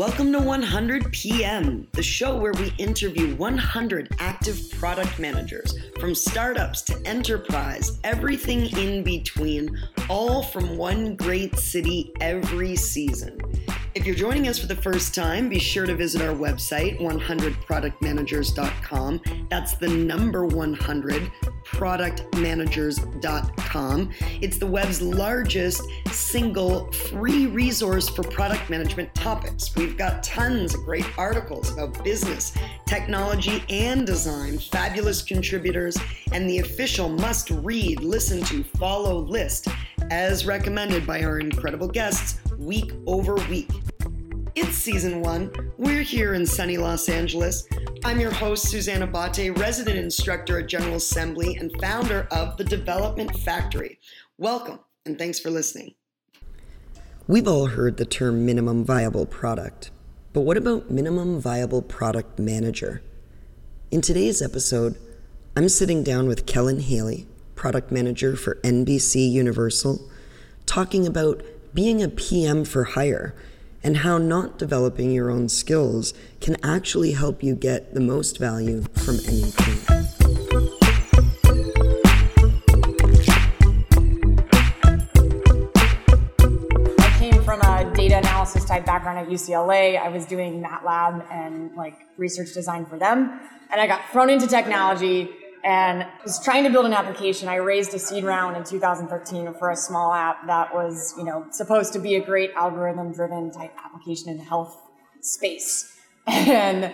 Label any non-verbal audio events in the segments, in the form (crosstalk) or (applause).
Welcome to 100 PM, the show where we interview 100 active product managers from startups to enterprise, everything in between, all from one great city every season. If you're joining us for the first time, be sure to visit our website, 100productmanagers.com. That's the number 100 productmanagers.com. It's the web's largest single free resource for product management topics. We've got tons of great articles about business, technology, and design, fabulous contributors, and the official must read, listen to, follow list as recommended by our incredible guests week over week. It's season one. We're here in sunny Los Angeles. I'm your host, Susanna Bate, resident instructor at General Assembly and founder of The Development Factory. Welcome, and thanks for listening. We've all heard the term minimum viable product, but what about minimum viable product manager? In today's episode, I'm sitting down with Kellen Haley, product manager for NBC Universal, talking about being a PM for hire and how not developing your own skills can actually help you get the most value from any team. I came from a data analysis type background at UCLA. I was doing MATLAB and like research design for them. And I got thrown into technology and was trying to build an application. I raised a seed round in 2013 for a small app that was, you know, supposed to be a great algorithm-driven type application in the health space. (laughs) And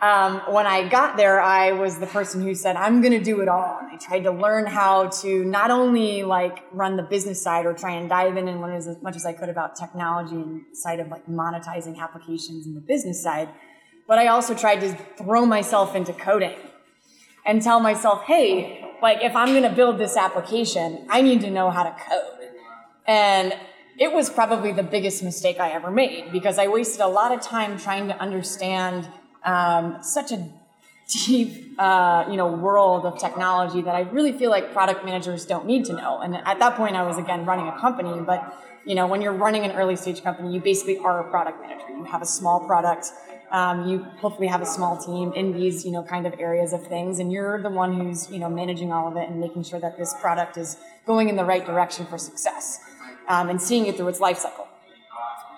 um, when I got there, I was the person who said, "I'm going to do it all." And I tried to learn how to not only like run the business side or try and dive in and learn as much as I could about technology and side of like monetizing applications in the business side, but I also tried to throw myself into coding and tell myself, hey, like if I'm going to build this application, I need to know how to code. And it was probably the biggest mistake I ever made because I wasted a lot of time trying to understand um, such a deep, uh, you know, world of technology that I really feel like product managers don't need to know. And at that point, I was again running a company, but you know, when you're running an early stage company, you basically are a product manager. You have a small product um, you hopefully have a small team in these, you know, kind of areas of things, and you're the one who's, you know, managing all of it and making sure that this product is going in the right direction for success um, and seeing it through its life cycle.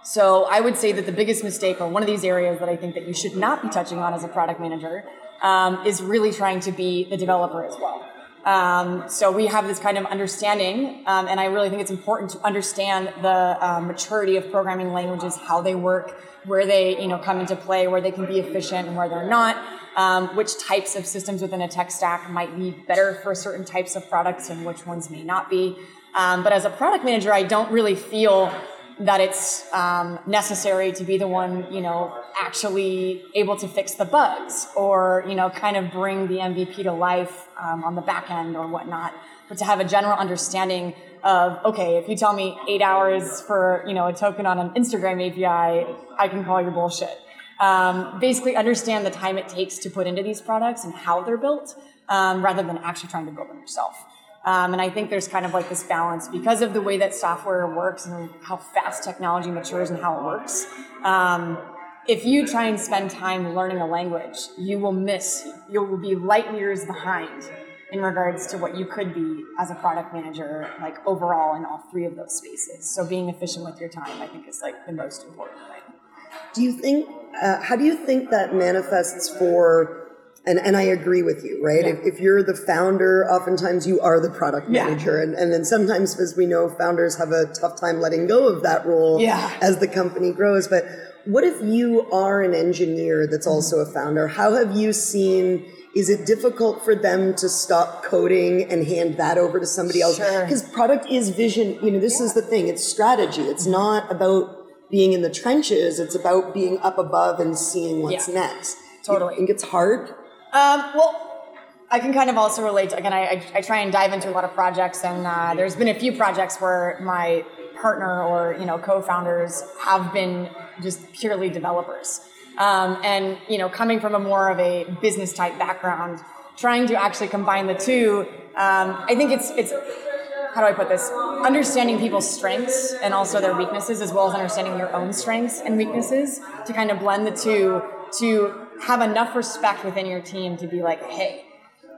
So I would say that the biggest mistake, or one of these areas that I think that you should not be touching on as a product manager, um, is really trying to be the developer as well. Um, so we have this kind of understanding, um, and I really think it's important to understand the uh, maturity of programming languages, how they work, where they you know come into play, where they can be efficient and where they're not, um, which types of systems within a tech stack might be better for certain types of products and which ones may not be. Um, but as a product manager, I don't really feel that it's um, necessary to be the one, you know, actually able to fix the bugs or, you know, kind of bring the MVP to life um, on the back end or whatnot, but to have a general understanding of, okay, if you tell me eight hours for, you know, a token on an Instagram API, I can call your bullshit. Um, basically understand the time it takes to put into these products and how they're built um, rather than actually trying to build them yourself. Um, and I think there's kind of like this balance because of the way that software works and how fast technology matures and how it works. Um, if you try and spend time learning a language, you will miss, you will be light years behind in regards to what you could be as a product manager, like overall in all three of those spaces. So being efficient with your time, I think, is like the most important thing. Do you think, uh, how do you think that manifests for and, and I agree with you, right? Yeah. If, if, you're the founder, oftentimes you are the product manager. Yeah. And, and then sometimes, as we know, founders have a tough time letting go of that role yeah. as the company grows. But what if you are an engineer that's also a founder? How have you seen? Is it difficult for them to stop coding and hand that over to somebody else? Because sure. product is vision. You know, this is the thing. It's strategy. It's not about being in the trenches. It's about being up above and seeing what's next. Totally. You think it's hard? Um, well, I can kind of also relate. To, again, I, I, I, try and dive into a lot of projects, and uh, there's been a few projects where my partner or you know co-founders have been just purely developers. Um, and you know, coming from a more of a business type background, trying to actually combine the two, um, I think it's it's how do I put this? understanding people's strengths and also their weaknesses, as well as understanding your own strengths and weaknesses, to kind of blend the two to have enough respect within your team to be like, hey,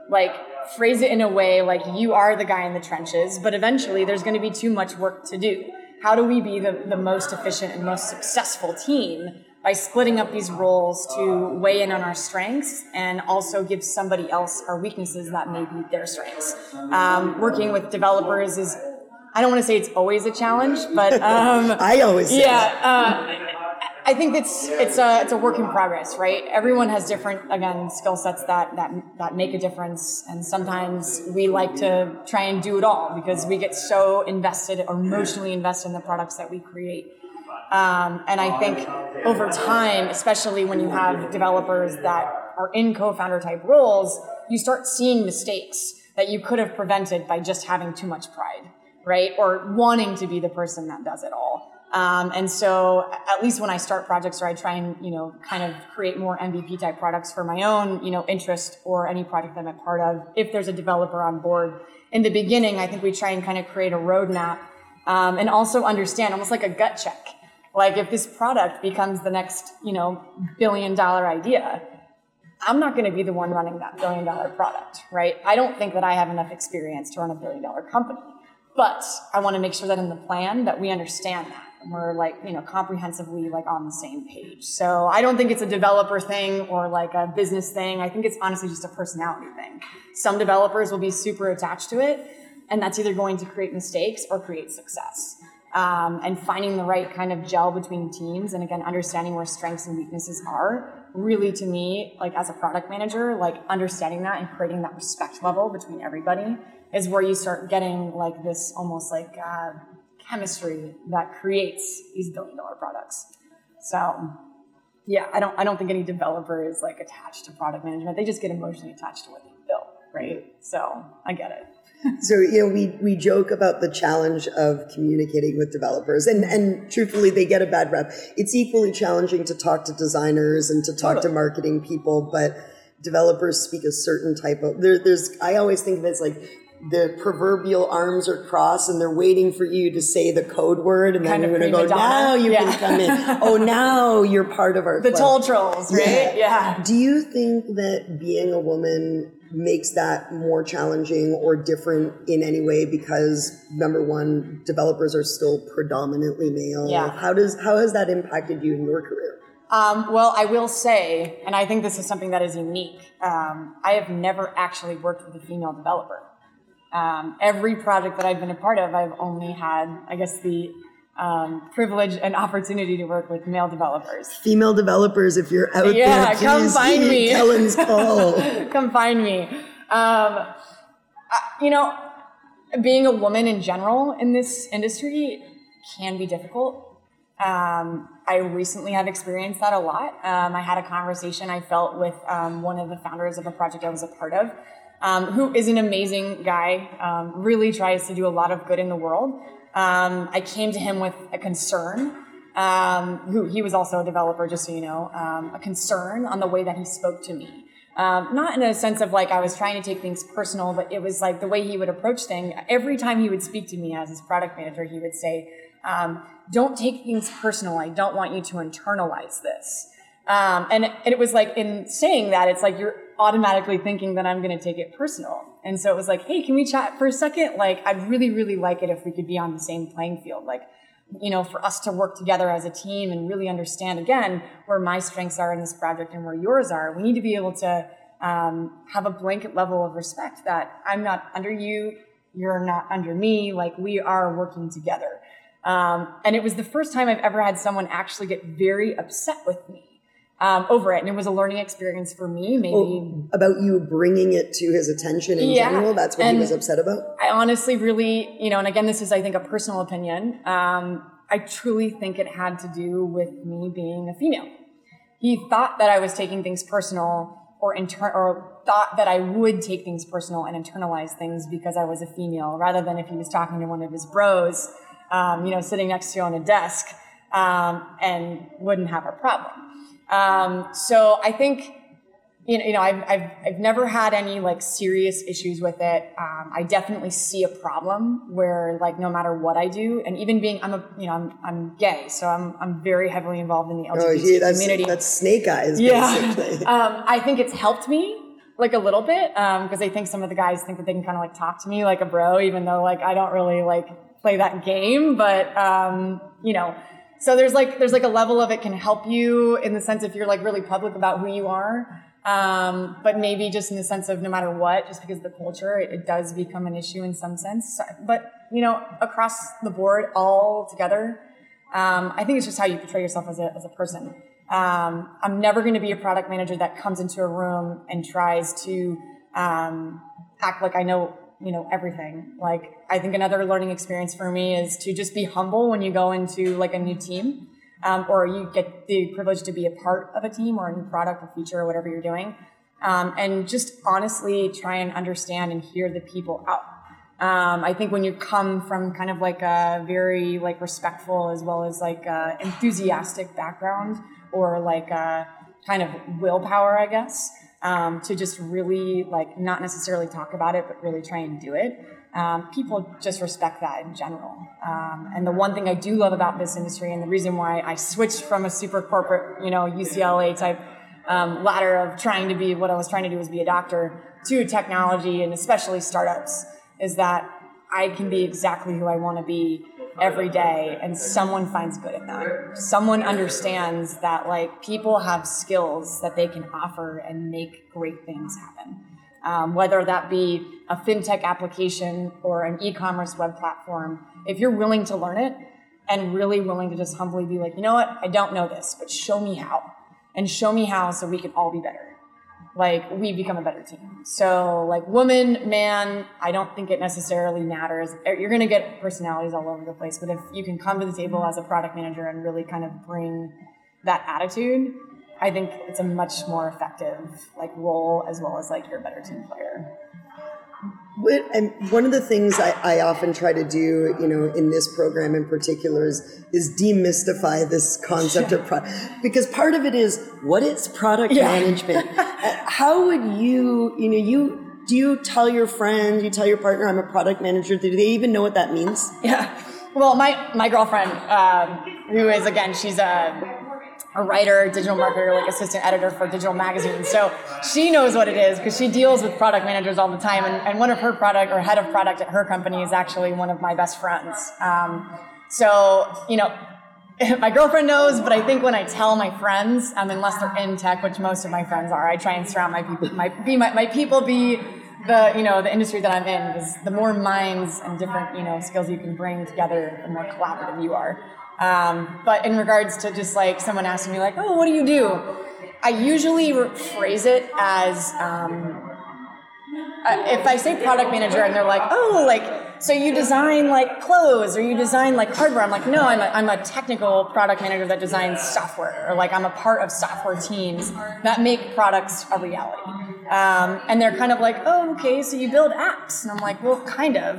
like phrase it in a way like you are the guy in the trenches, but eventually there's going to be too much work to do. How do we be the, the most efficient and most successful team by splitting up these roles to weigh in on our strengths and also give somebody else our weaknesses that may be their strengths? Um, working with developers is I don't want to say it's always a challenge, but um, (laughs) I always yeah. Uh, I think it's it's a it's a work in progress, right? Everyone has different again skill sets that that that make a difference, and sometimes we like to try and do it all because we get so invested or emotionally invested in the products that we create. Um, and I think over time, especially when you have developers that are in co-founder type roles, you start seeing mistakes that you could have prevented by just having too much pride, right? Or wanting to be the person that does it all. Um, and so at least when I start projects or I try and, you know, kind of create more MVP type products for my own, you know, interest or any project that I'm a part of, if there's a developer on board. In the beginning, I think we try and kind of create a roadmap um, and also understand almost like a gut check. Like if this product becomes the next, you know, billion dollar idea, I'm not going to be the one running that billion dollar product, right? I don't think that I have enough experience to run a billion dollar company. But I want to make sure that in the plan that we understand that we're like you know comprehensively like on the same page. So i don't think it's a developer thing or like a business thing. I think it's honestly just a personality thing. Some developers will be super attached to it and that's either going to create mistakes or create success. Um, and finding the right kind of gel between teams and again understanding where strengths and weaknesses are really to me like as a product manager like understanding that and creating that respect level between everybody is where you start getting like this almost like uh, chemistry that creates these billion dollar products. So yeah, I don't I don't think any developer is like attached to product management. They just get emotionally attached to what they built, right? So I get it. (laughs) so you know we we joke about the challenge of communicating with developers and and truthfully they get a bad rep it's equally challenging to talk to designers and to talk totally. to marketing people but developers speak a certain type of there, there's i always think of it as like the proverbial arms are crossed and they're waiting for you to say the code word and then kind you're going to go now you yeah. can come in (laughs) oh now you're part of our the club. toll trolls right yeah. yeah do you think that being a woman makes that more challenging or different in any way because number one developers are still predominantly male yeah. how does how has that impacted you in your career um, well, I will say, and I think this is something that is unique. Um, I have never actually worked with a female developer. Um, every project that I've been a part of, I've only had, I guess, the um, privilege and opportunity to work with male developers. Female developers, if you're out yeah, there, come find me. Kellen's (laughs) call. come find me. Um, you know, being a woman in general in this industry can be difficult. Um, I recently have experienced that a lot. Um, I had a conversation I felt with um, one of the founders of a project I was a part of um, who is an amazing guy, um, really tries to do a lot of good in the world. Um, I came to him with a concern. Um, who he was also a developer, just so you know, um, a concern on the way that he spoke to me. Um, not in a sense of like I was trying to take things personal, but it was like the way he would approach things. Every time he would speak to me as his product manager, he would say, "Don't take things personal. I don't want you to internalize this." Um, and, and it was like in saying that, it's like you're automatically thinking that I'm going to take it personal. And so it was like, hey, can we chat for a second? Like, I'd really, really like it if we could be on the same playing field. Like, you know, for us to work together as a team and really understand again where my strengths are in this project and where yours are. We need to be able to um, have a blanket level of respect that I'm not under you, you're not under me. Like, we are working together. Um, and it was the first time I've ever had someone actually get very upset with me um, over it. And it was a learning experience for me, maybe. Oh, about you bringing it to his attention in yeah. general? That's what and he was upset about? I honestly really, you know, and again, this is, I think, a personal opinion. Um, I truly think it had to do with me being a female. He thought that I was taking things personal or inter- or thought that I would take things personal and internalize things because I was a female, rather than if he was talking to one of his bros, um, you know, sitting next to you on a desk um, and wouldn't have a problem. Um, so I think, you know, you know I've, I've, I've never had any like serious issues with it. Um, I definitely see a problem where like no matter what I do, and even being I'm a you know I'm, I'm gay, so I'm I'm very heavily involved in the LGBT oh, yeah, that's, community. That's snake eyes. Yeah, (laughs) um, I think it's helped me like a little bit because um, I think some of the guys think that they can kind of like talk to me like a bro, even though like I don't really like play that game. But um, you know, so there's like there's like a level of it can help you in the sense if you're like really public about who you are. Um, but maybe just in the sense of no matter what, just because the culture, it, it, does become an issue in some sense. But you know, across the board, all together, um, I think it's just how you portray yourself as a as a person. Um, I'm never going to be a product manager that comes into a room and tries to um, act like I know you know everything. Like I think another learning experience for me is to just be humble when you go into like a new team um, or you get the privilege to be a part of a team or a new product or feature or whatever you're doing. Um, and just honestly try and understand and hear the people out. Um, I think when you come from kind of like a very like respectful as well as like enthusiastic background or like a kind of willpower, I guess, um, to just really like not necessarily talk about it, but really try and do it um, people just respect that in general. Um, and the one thing I do love about this industry, and the reason why I switched from a super corporate, you know, UCLA type um, ladder of trying to be what I was trying to do was be a doctor to technology and especially startups, is that I can be exactly who I want to be every day and someone finds good in that. Someone understands that like people have skills that they can offer and make great things happen um, whether that be a fintech application or an e-commerce web platform, if you're willing to learn it and really willing to just humbly be like, you know what, I don't know this, but show me how, and show me how so we can all be better. Like we become a better team. So like woman, man, I don't think it necessarily matters. Er, you're going to get personalities all over the place, but if you can come to the table as a product manager and really kind of bring that attitude, I think it's a much more effective like role as well as like you're a better team player. And one of the things I, I, often try to do, you know, in this program in particular is is demystify this concept of product because part of it is what is product yeah. management? (laughs) How would you, you know, you do you tell your friend, you tell your partner, I'm a product manager? Do they even know what that means? Yeah. Well, my my girlfriend, um, who is again, she's a a writer, digital marketer, like assistant editor for digital magazines. So she knows what it is because she deals with product managers all the time. And, and, one of her product or head of product at her company is actually one of my best friends. Um, so, you know, (laughs) my girlfriend knows, but I think when I tell my friends, um, unless they're in tech, which most of my friends are, I try and surround my people, my, be my, my people be the, you know, the industry that I'm in because the more minds and different, you know, skills you can bring together, the more collaborative you are. Um, but in regards to just like someone asking me, like, oh, what do you do? I usually phrase it as um, uh, if I say product manager and they're like, oh, like, so you design like clothes or you design like hardware. I'm like, no, I'm a, I'm a technical product manager that designs software or like I'm a part of software teams that make products a reality. Um, and they're kind of like, oh, okay, so you build apps. And I'm like, well, kind of.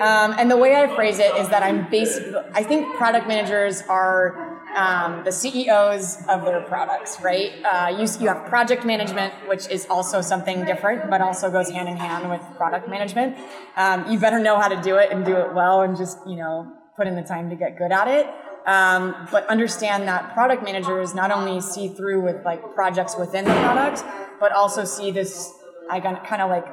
Um, and the way I phrase it is that I'm basically, I think product managers are um, the CEOs of their products, right? Uh, you, you have project management, which is also something different, but also goes hand in hand with product management. Um, you better know how to do it and do it well and just, you know, put in the time to get good at it. Um, but understand that product managers not only see through with like projects within the product, but also see this, I kind of like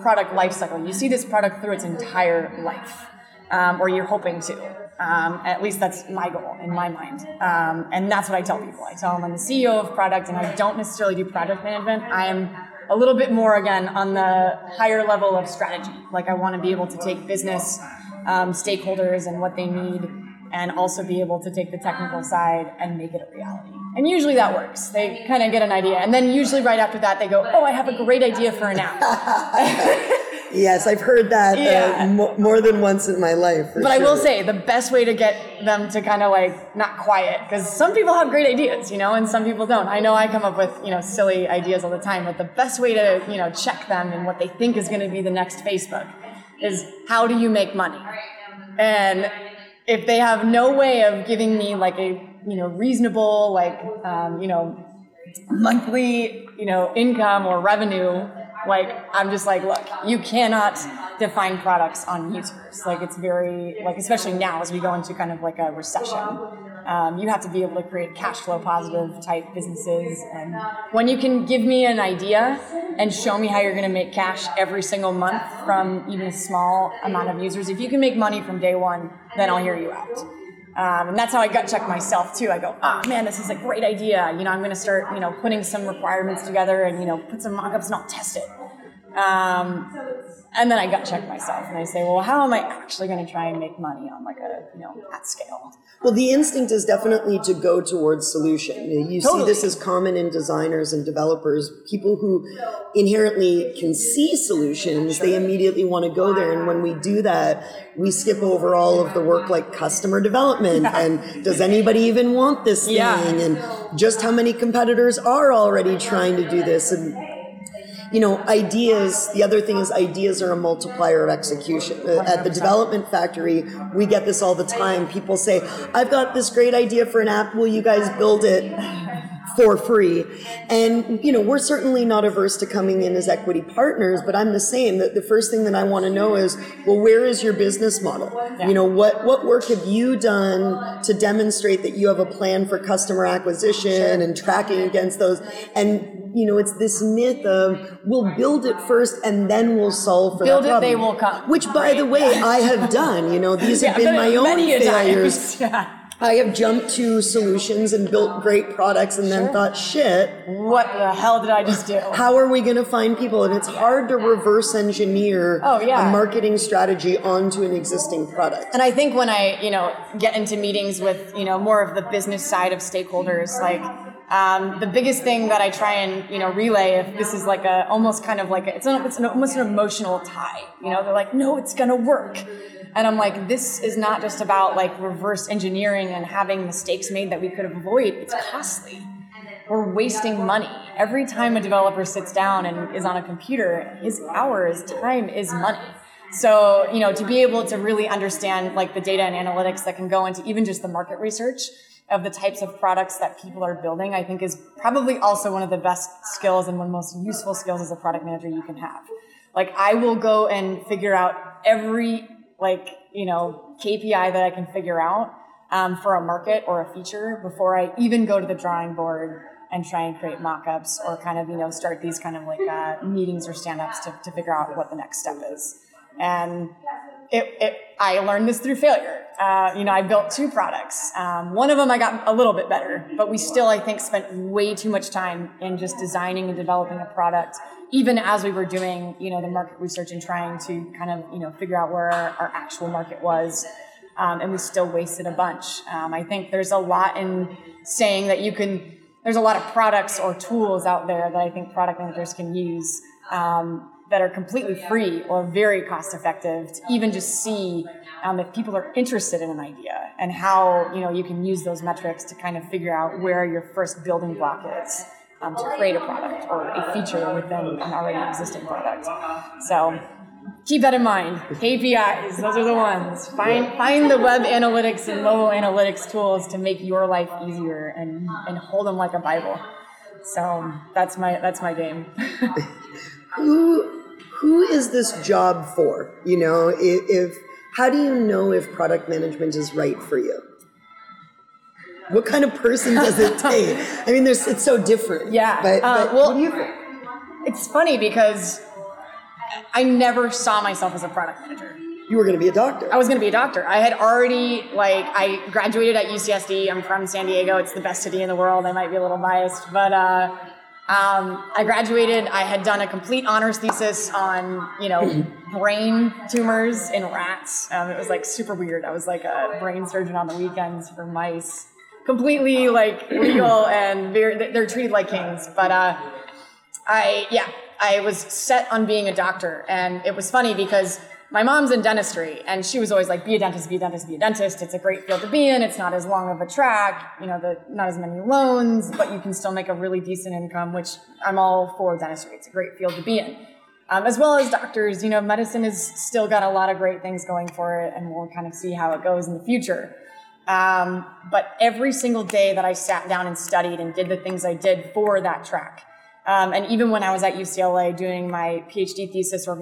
product life cycle. You see this product through its entire life, um, or you're hoping to. Um, at least that's my goal in my mind. Um, and that's what I tell people. I tell them I'm the CEO of product and I don't necessarily do project management. I am a little bit more, again, on the higher level of strategy. Like I want to be able to take business um, stakeholders and what they need and also be able to take the technical side and make it a reality. And usually that works. They kind of get an idea. And then usually right after that, they go, Oh, I have a great idea for an app. (laughs) (laughs) yes, I've heard that uh, yeah. uh, more than once in my life. but sure. I will say the best way to get them to kind of like not quiet, because some people have great ideas, you know, and some people don't. I know I come up with, you know, silly ideas all the time, but the best way to, you know, check them and what they think is going to be the next Facebook is how do you make money? And if they have no way of giving me like a you know reasonable like um, you know monthly, you know, income or revenue, like I'm just like, look, you cannot define products on users. Like it's very like especially now as we go into kind of like a recession. Um, you have to be able to create cash flow positive type businesses. And when you can give me an idea and show me how you're going to make cash every single month from even a small amount of users, if you can make money from day one, then I'll hear you out. Um, and that's how I gut check myself too. I go, oh man, this is a great idea. You know, I'm going to start, you know, putting some requirements together and, you know, put some mock-ups and I'll test it. Um, and then I gut check myself and I say, well, how am I actually going to try and make money on like a, you know, at scale? Well, the instinct is definitely to go towards solution. You totally. see this is common in designers and developers. People who inherently can see solutions, they immediately want to go there. And when we do that, we skip over all of the work like customer development yeah. and does anybody even want this thing? Yeah. And just how many competitors are already trying to do this? And you know, ideas, the other thing is ideas are a multiplier of execution. Uh, at the development factory, we get this all the time. People say, I've got this great idea for an app. Will you guys build it? For free. And, you know, we're certainly not averse to coming in as equity partners, but I'm the same. That the first thing that I want to know is, well, where is your business model? You know, what, what work have you done to demonstrate that you have a plan for customer acquisition and tracking against those? And, you know, it's this myth of we'll build it first and then we'll solve for build that problem. it, they will come. Which, by the way, I have done. You know, these (laughs) yeah, have been my own failures. (laughs) Yeah. I have jumped to solutions and built great products and then thought, shit. What the hell did I just do? How are we going to find people? And it's hard to reverse engineer oh, yeah. a marketing strategy onto an existing product. And I think when I, you know, get into meetings with, you know, more of the business side of stakeholders, like, um, the biggest thing that I try and you know relay, if this is like a almost kind of like a, it's an, it's an, almost an emotional tie. You know, they're like, no, it's gonna work. And I'm like, this is not just about like reverse engineering and having mistakes made that we could avoid. It's costly. We're wasting money. Every time a developer sits down and is on a computer, his hours, time is money. So, you know, to be able to really understand like the data and analytics that can go into even just the market research of the types of products that people are building, I think is probably also one of the best skills and one of the most useful skills as a product manager you can have. Like I will go and figure out every like, you know, KPI that I can figure out um, for a market or a feature before I even go to the drawing board and try and create mock-ups or kind of, you know, start these kind of like uh, meetings or stand-ups to, to figure out what the next step is. And it, it, I learned this through failure. Uh, you know, I built two products. Um, one of them I got a little bit better, but we still, I think, spent way too much time in just designing and developing a product even as we were doing, you know, the market research and trying to kind of, you know, figure out where our, actual market was, um, and we still wasted a bunch. Um, I think there's a lot in saying that you can. There's a lot of products or tools out there that I think product managers can use um, that are completely free or very cost effective to even just see um, if people are interested in an idea and how you know you can use those metrics to kind of figure out where your first building block is um, to create a product or a feature within an already existing product. So keep that in mind. KPIs, those are the ones. Find find the web analytics and mobile analytics tools to make your life easier and, and hold them like a Bible. So that's my that's my game. (laughs) who who is this job for? You know, if, if how do you know if product management is right for you? What kind of person does it (laughs) take? I mean, there's it's so different. Yeah. But, uh, but well, you? It's funny because I never saw myself as a product manager. You were going to be a doctor. I was going to be a doctor. I had already like I graduated at UCSD. I'm from San Diego. It's the best city in the world. I might be a little biased, but uh, um, I graduated. I had done a complete honors thesis on, you know, (clears throat) brain tumors in rats. Um, it was like super weird. I was like a brain surgeon on the weekends for mice completely like legal and very they're treated like kings. But uh i yeah i was set on being a doctor. And it was funny because my mom's in dentistry and she was always like be a dentist be a dentist be a dentist. It's a great field to be in. It's not as long of a track you know the not as many loans but you can still make a really decent income which i'm all for dentistry. It's a great field to be in. Um, as well as doctors you know medicine has still got a lot of great things going for it and we'll kind of see how it goes in the future Um, but every single day that I sat down and studied and did the things I did for that track, um, and even when I was at UCLA doing my PhD thesis or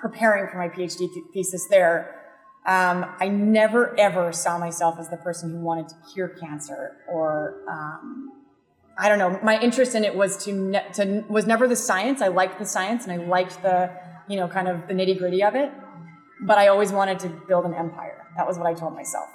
preparing for my PhD th- thesis there, um, I never ever saw myself as the person who wanted to cure cancer or um, I don't know. My interest in it was to, ne- to was never the science. I liked the science and I liked the you know kind of the nitty gritty of it, but I always wanted to build an empire. That was what I told myself.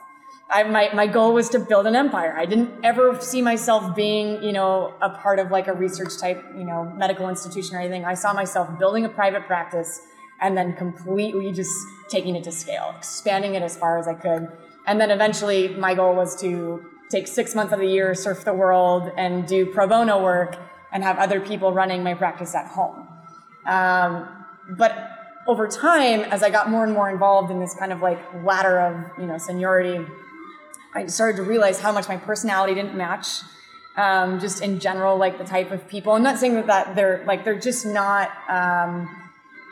I, my, my goal was to build an empire. I didn't ever see myself being, you know, a part of like a research type, you know, medical institution or anything. I saw myself building a private practice and then completely just taking it to scale, expanding it as far as I could. And then eventually my goal was to take six months of the year, surf the world and do pro bono work and have other people running my practice at home. Um, but over time, as I got more and more involved in this kind of like ladder of, you know, seniority, I started to realize how much my personality didn't match. Um, just in general, like the type of people. I'm not saying that, that they're like they're just not. Um,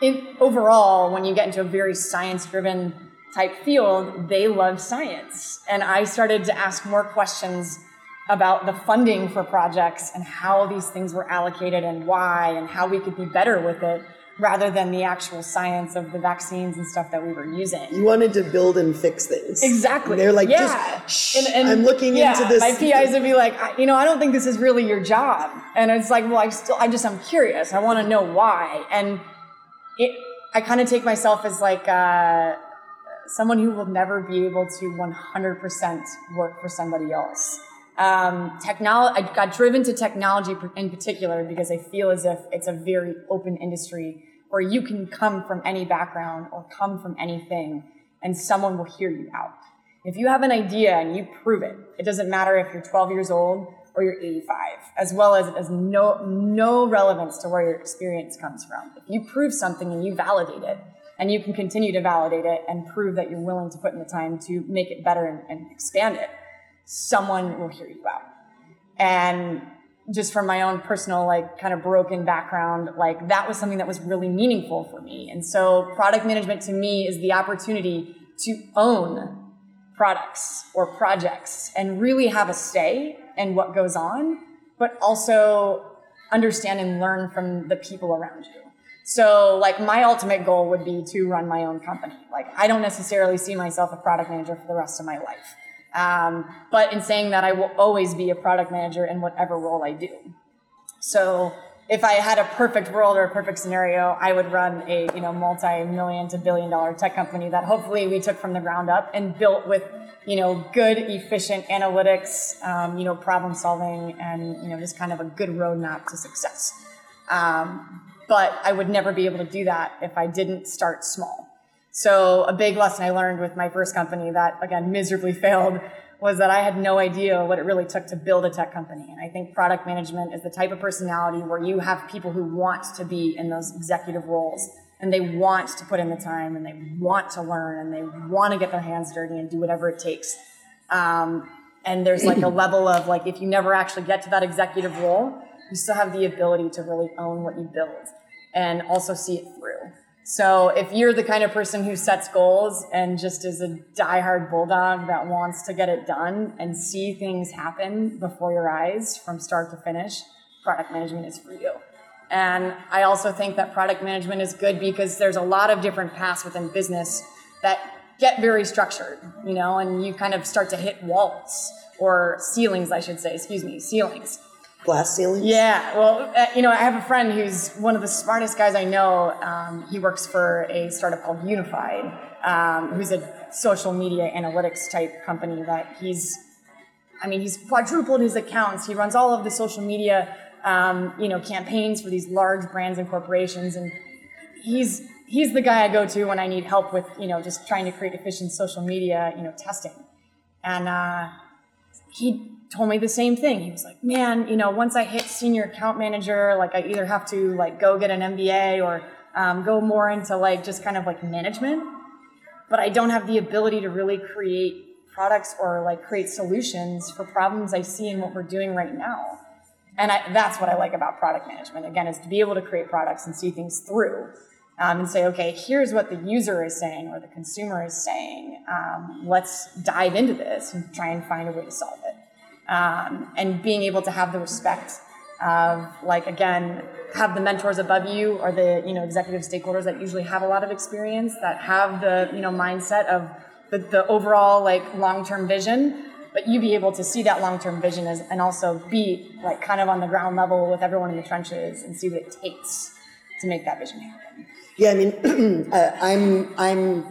in, overall, when you get into a very science-driven type field, they love science, and I started to ask more questions about the funding for projects and how these things were allocated and why and how we could be better with it rather than the actual science of the vaccines and stuff that we were using. You wanted to build and fix things. Exactly. And they're like, yeah. just, shh, and, and, I'm looking yeah, into this. My PIs would be like, you know, I don't think this is really your job. And it's like, well, I still, I just, I'm curious. I want to know why. And it, I kind of take myself as like, uh, someone who will never be able to 100% work for somebody else. Um, technology, I got driven to technology in particular because I feel as if it's a very open industry where you can come from any background or come from anything and someone will hear you out. If you have an idea and you prove it, it doesn't matter if you're 12 years old or you're 85, as well as as no, no relevance to where your experience comes from. If you prove something and you validate it, and you can continue to validate it and prove that you're willing to put in the time to make it better and, and expand it, someone will hear you out. And just from my own personal, like, kind of broken background, like, that was something that was really meaningful for me. And so, product management to me is the opportunity to own products or projects and really have a say in what goes on, but also understand and learn from the people around you. So, like, my ultimate goal would be to run my own company. Like, I don't necessarily see myself a product manager for the rest of my life. Um, but in saying that, I will always be a product manager in whatever role I do. So if I had a perfect world or a perfect scenario, I would run a you know multi-million to billion-dollar tech company that hopefully we took from the ground up and built with you know good, efficient analytics, um, you know problem solving, and you know just kind of a good roadmap to success. Um, but I would never be able to do that if I didn't start small. So a big lesson I learned with my first company that again miserably (laughs) failed was that I had no idea what it really took to build a tech company. And I think product management is the type of personality where you have people who want to be in those executive roles and they want to put in the time and they want to learn and they want to get their hands dirty and do whatever it takes. Um, and there's like a (clears throat) level of like if you never actually get to that executive role, you still have the ability to really own what you build and also see it through. So if you're the kind of person who sets goals and just is a diehard bulldog that wants to get it done and see things happen before your eyes from start to finish, product management is for you. And I also think that product management is good because there's a lot of different paths within business that get very structured, you know, and you kind of start to hit walls or ceilings, I should say, excuse me, ceilings glass ceilings? Yeah. Well, uh, you know, I have a friend who's one of the smartest guys I know. Um, he works for a startup called Unified, um, who's a social media analytics type company that he's, I mean, he's quadrupled his accounts. He runs all of the social media, um, you know, campaigns for these large brands and corporations. And he's, he's the guy I go to when I need help with, you know, just trying to create efficient social media, you know, testing. And, uh, he told me the same thing. He was like, man, you know, once I hit senior account manager, like I either have to like go get an MBA or um, go more into like just kind of like management, but I don't have the ability to really create products or like create solutions for problems I see in what we're doing right now. And I, that's what I like about product management. Again, is to be able to create products and see things through. um, and say, okay, here's what the user is saying or the consumer is saying. Um, let's dive into this and try and find a way to solve it. Um, and being able to have the respect of, like, again, have the mentors above you or the you know executive stakeholders that usually have a lot of experience that have the you know mindset of the, the overall like long-term vision but you be able to see that long-term vision as, and also be like kind of on the ground level with everyone in the trenches and see what it takes to make that vision happen yeah, I mean, (clears throat) uh, I'm I'm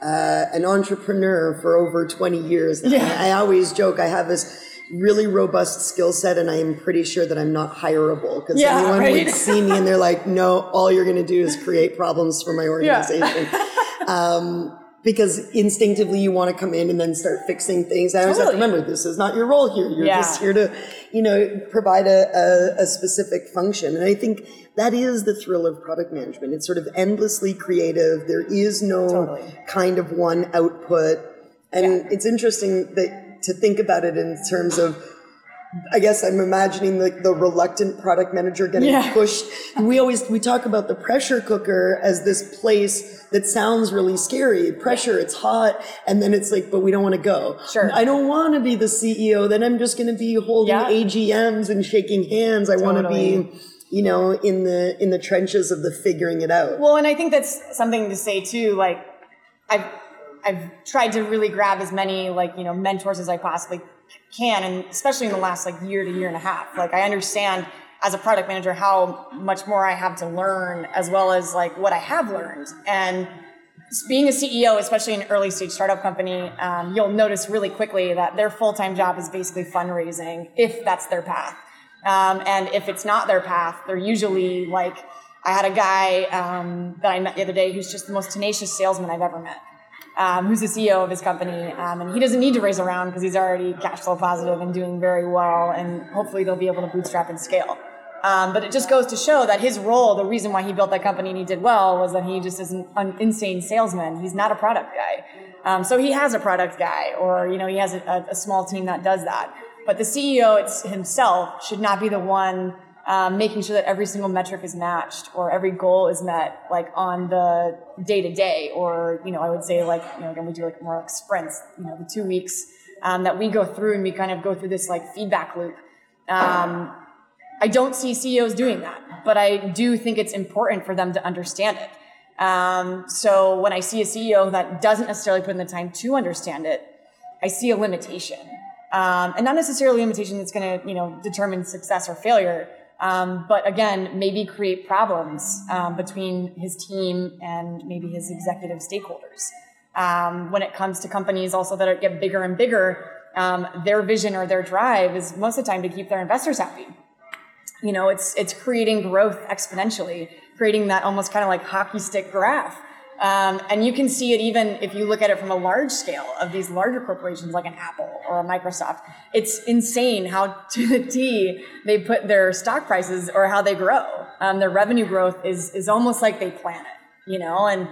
uh, an entrepreneur for over 20 years. Yeah. I, I always joke I have this really robust skill set, and I am pretty sure that I'm not hireable because Yeah, anyone right. would see me and they're like, "No, all you're going to do is create problems for my organization." (laughs) um, because instinctively you want to come in and then start fixing things. I always have to remember this is not your role here. You're Yeah. just here to, you know, provide a, a, a specific function. And I think that is the thrill of product management. It's sort of endlessly creative. There is no Totally. kind of one output. And it's interesting that to think about it in terms of I guess I'm imagining the, the reluctant product manager getting Yeah. pushed. We always we talk about the pressure cooker as this place that sounds really scary. Pressure, it's hot, and then it's like, but we don't want to go. Sure. I don't want to be the CEO. Then I'm just going to be holding Yeah. AGMs and shaking hands. I want to be, you know, in the in the trenches of the figuring it out. Well, and I think that's something to say too. Like, I've I've tried to really grab as many like you know mentors as I possibly can, and especially in the last like year to year and a half. Like, I understand as a product manager how much more I have to learn, as well as like what I have learned, and being a CEO, especially in an early stage startup company, um, you'll notice really quickly that their full time job is basically fundraising if that's their path. Um, and if it's not their path, they're usually like, I had a guy um, that I met the other day who's just the most tenacious salesman I've ever met. Um, who's the CEO of his company, um, and he doesn't need to raise a round because he's already cash flow positive and doing very well, and hopefully they'll be able to bootstrap and scale. Um, but it just goes to show that his role, the reason why he built that company and he did well, was that he just is an, an insane salesman. He's not a product guy. Um, so he has a product guy, or you know, he has a, a small team that does that. But the CEO himself should not be the one um, making sure that every single metric is matched or every goal is met, like on the day to day, or you know, I would say like you know, again, we do like more like sprints. You know, the two weeks um, that we go through and we kind of go through this like feedback loop. Um, I don't see CEOs doing that, but I do think it's important for them to understand it. Um, so when I see a CEO that doesn't necessarily put in the time to understand it, I see a limitation, um, and not necessarily a limitation that's going to you know determine success or failure, um, but again maybe create problems um, between his team and maybe his executive stakeholders. Um, when it comes to companies also that are, get bigger and bigger, um, their vision or their drive is most of the time to keep their investors happy you know it's it's creating growth exponentially creating that almost kind of like hockey stick graph um, and you can see it even if you look at it from a large scale of these larger corporations like an apple or a microsoft. It's insane how (laughs) to the t they put their stock prices or how they grow. Um, their revenue growth is is almost like they plan it you know? And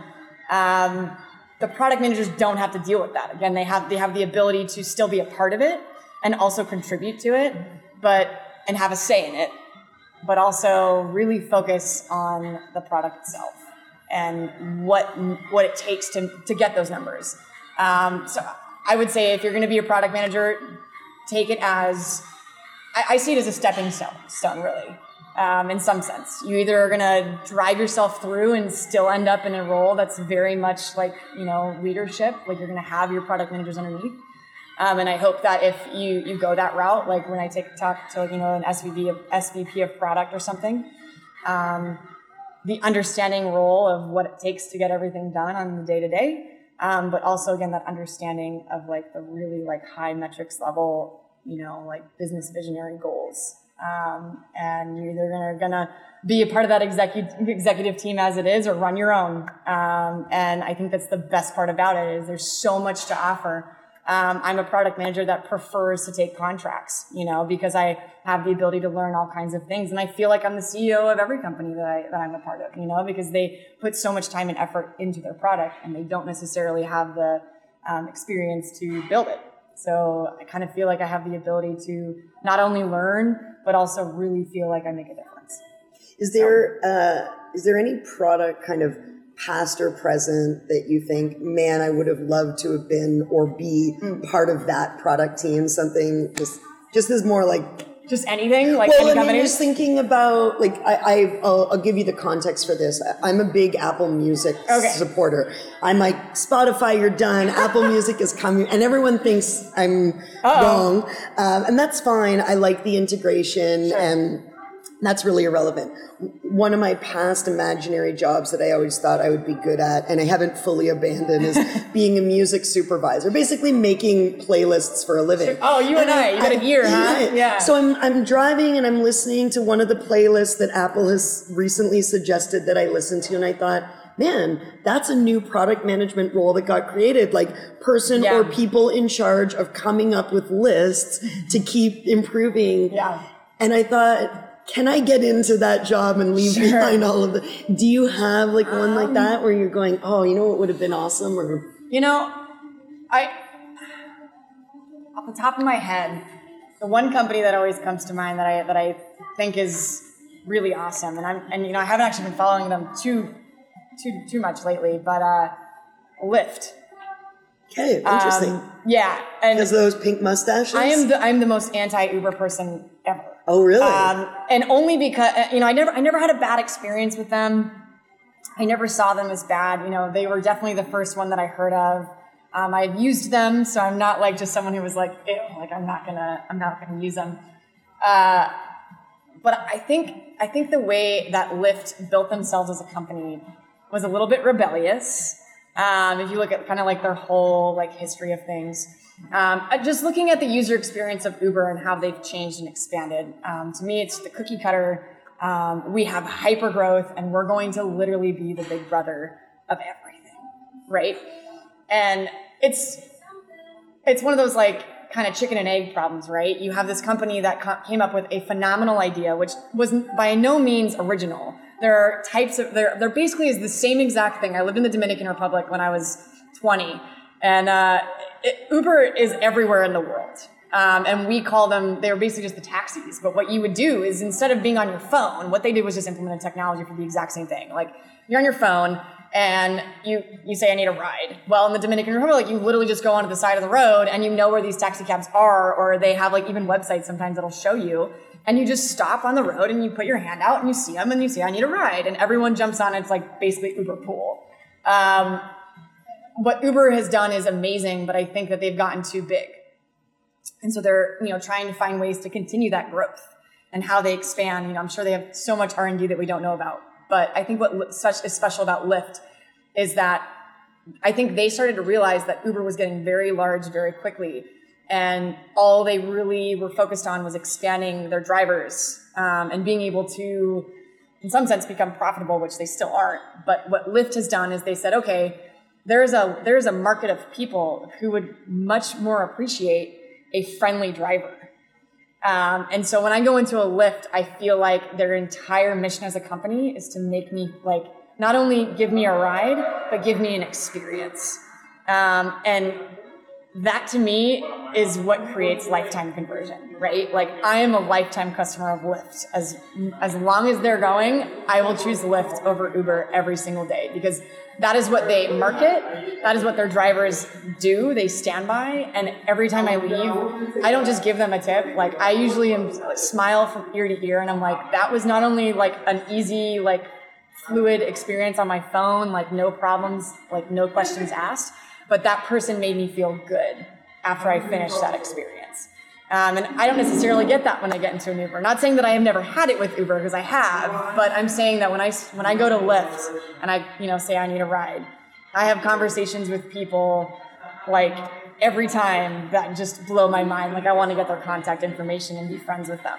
um, the product managers don't have to deal with that. Again they have they have the ability to still be a part of it and also contribute to it but and have a say in it but also really focus on the product itself and what what it takes to, to get those numbers. Um, so I would say if you're going to be a product manager, take it as I, I see it as a stepping stone, stone really. Um, in some sense, you either are going to drive yourself through and still end up in a role that's very much like you know leadership, like you're going to have your product managers underneath, um, and I hope that if you you go that route, like when I take talk to you know an SVP of SVP of product or something, um, the understanding role of what it takes to get everything done on the day to day, but also again that understanding of like the really like high metrics level, you know, like business visionary goals. Um, and you're either gonna, gonna be a part of that executive executive team as it is, or run your own. Um, and I think that's the best part about it is there's so much to offer. Um, I'm a product manager that prefers to take contracts, you know, because I have the ability to learn all kinds of things, and I feel like I'm the CEO of every company that, I, that I'm a part of, you know, because they put so much time and effort into their product, and they don't necessarily have the um, experience to build it. So I kind of feel like I have the ability to not only learn, but also really feel like I make a difference. Is there uh, is there any product kind of past or present that you think, man, I would have loved to have been or be mm. part of that product team? Something just just as more like just anything like well, any I mean, just thinking about like I, I will I'll give you the context for this. I'm a big Apple Music okay. supporter. I'm like Spotify, you're done. (laughs) Apple Music is coming, and everyone thinks I'm Uh-oh. wrong, um, and that's fine. I like the integration sure. and that's really irrelevant. One of my past imaginary jobs that I always thought I would be good at, and I haven't fully abandoned, is (laughs) being a music supervisor, basically making playlists for a living. Oh, you and, and I, you got a year, huh? (laughs) Yeah. So I'm, I'm driving and I'm listening to one of the playlists that Apple has recently suggested that I listen to, and I thought, man, that's a new product management role that got created, like person yeah. or people in charge of coming up with lists to keep improving. Yeah. And I thought, can I get into that job and leave sure. behind all of the? Do you have like one um, like that where you're going, oh, you know what would have been awesome? Or you know, I off the top of my head, the one company that always comes to mind that I that I think is really awesome, and I'm and you know I haven't actually been following them too too too much lately, but uh, Lyft. Okay, interesting. Um, yeah, and because those pink mustaches. I am the I'm the most anti Uber person ever. Oh, really? Um, and only because you know I never I never had a bad experience with them. I never saw them as bad. You know, they were definitely the first one that I heard of. Um, I've used them, so I'm not like just someone who was like, Ew, like I'm not gonna I'm not gonna use them. Uh, but I think I think the way that Lyft built themselves as a company was a little bit rebellious. Um, if you look at kind of like their whole like history of things. Um, uh, just looking at the user experience of Uber and how they've changed and expanded, um, to me, it's the cookie cutter. Um, we have hyper growth, and we're going to literally be the big brother of everything, right? And it's it's one of those like kind of chicken and egg problems, right? You have this company that came up with a phenomenal idea, which was by no means original. There are types of there. There basically is the same exact thing. I lived in the Dominican Republic when I was 20, and uh, Uber is everywhere in the world. Um, and we call them, they were basically just the taxis. But what you would do is instead of being on your phone, what they did was just implement a technology for the exact same thing. Like you're on your phone and you, you say, I need a ride. Well, in the Dominican Republic, you literally just go onto the side of the road and you know where these taxi cabs are, or they have like even websites sometimes that'll show you. And you just stop on the road and you put your hand out and you see them and you say, I need a ride. And everyone jumps on. It's like basically Uber pool. Um, what Uber has done is amazing, but I think that they've gotten too big. And so they're, you know, trying to find ways to continue that growth and how they expand. You know, I'm sure they have so much R&D that we don't know about. But I think what such is special about Lyft is that I think they started to realize that Uber was getting very large very quickly. And all they really were focused on was expanding their drivers um, and being able to, in some sense, become profitable, which they still aren't. But what Lyft has done is they said, okay, there's a there's a market of people who would much more appreciate a friendly driver. Um, and so when I go into a Lyft, I feel like their entire mission as a company is to make me like not only give me a ride, but give me an experience. Um, and that to me is what creates lifetime conversion, right? Like I am a lifetime customer of Lyft. As as long as they're going, I will choose Lyft over Uber every single day because that is what they market. That is what their drivers do. They stand by. And every time I leave, I don't just give them a tip. Like I usually am smile from ear to ear. And I'm like, that was not only like an easy, like fluid experience on my phone, like no problems, like no questions asked, but that person made me feel good after I finished that experience. Um, and I don't necessarily get that when I get into an Uber. Not saying that I have never had it with Uber because I have, but I'm saying that when I when I go to Lyft and I you know say I need a ride, I have conversations with people like every time that just blow my mind. Like I want to get their contact information and be friends with them.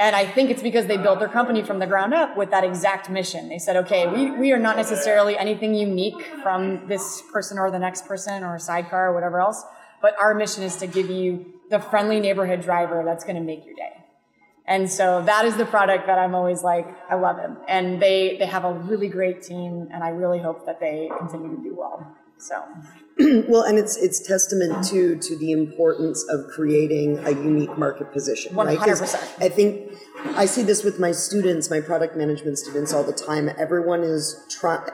And I think it's because they built their company from the ground up with that exact mission. They said, okay, we, we are not necessarily anything unique from this person or the next person or a sidecar or whatever else, but our mission is to give you the friendly neighborhood driver that's going to make your day. And so that is the product that I'm always like, I love him. And they, they have a really great team, and I really hope that they continue to do well. So (clears throat) well, and it's it's testament to to the importance of creating a unique market position. One hundred percent. I think I see this with my students, my product management students, all the time. Everyone is trying.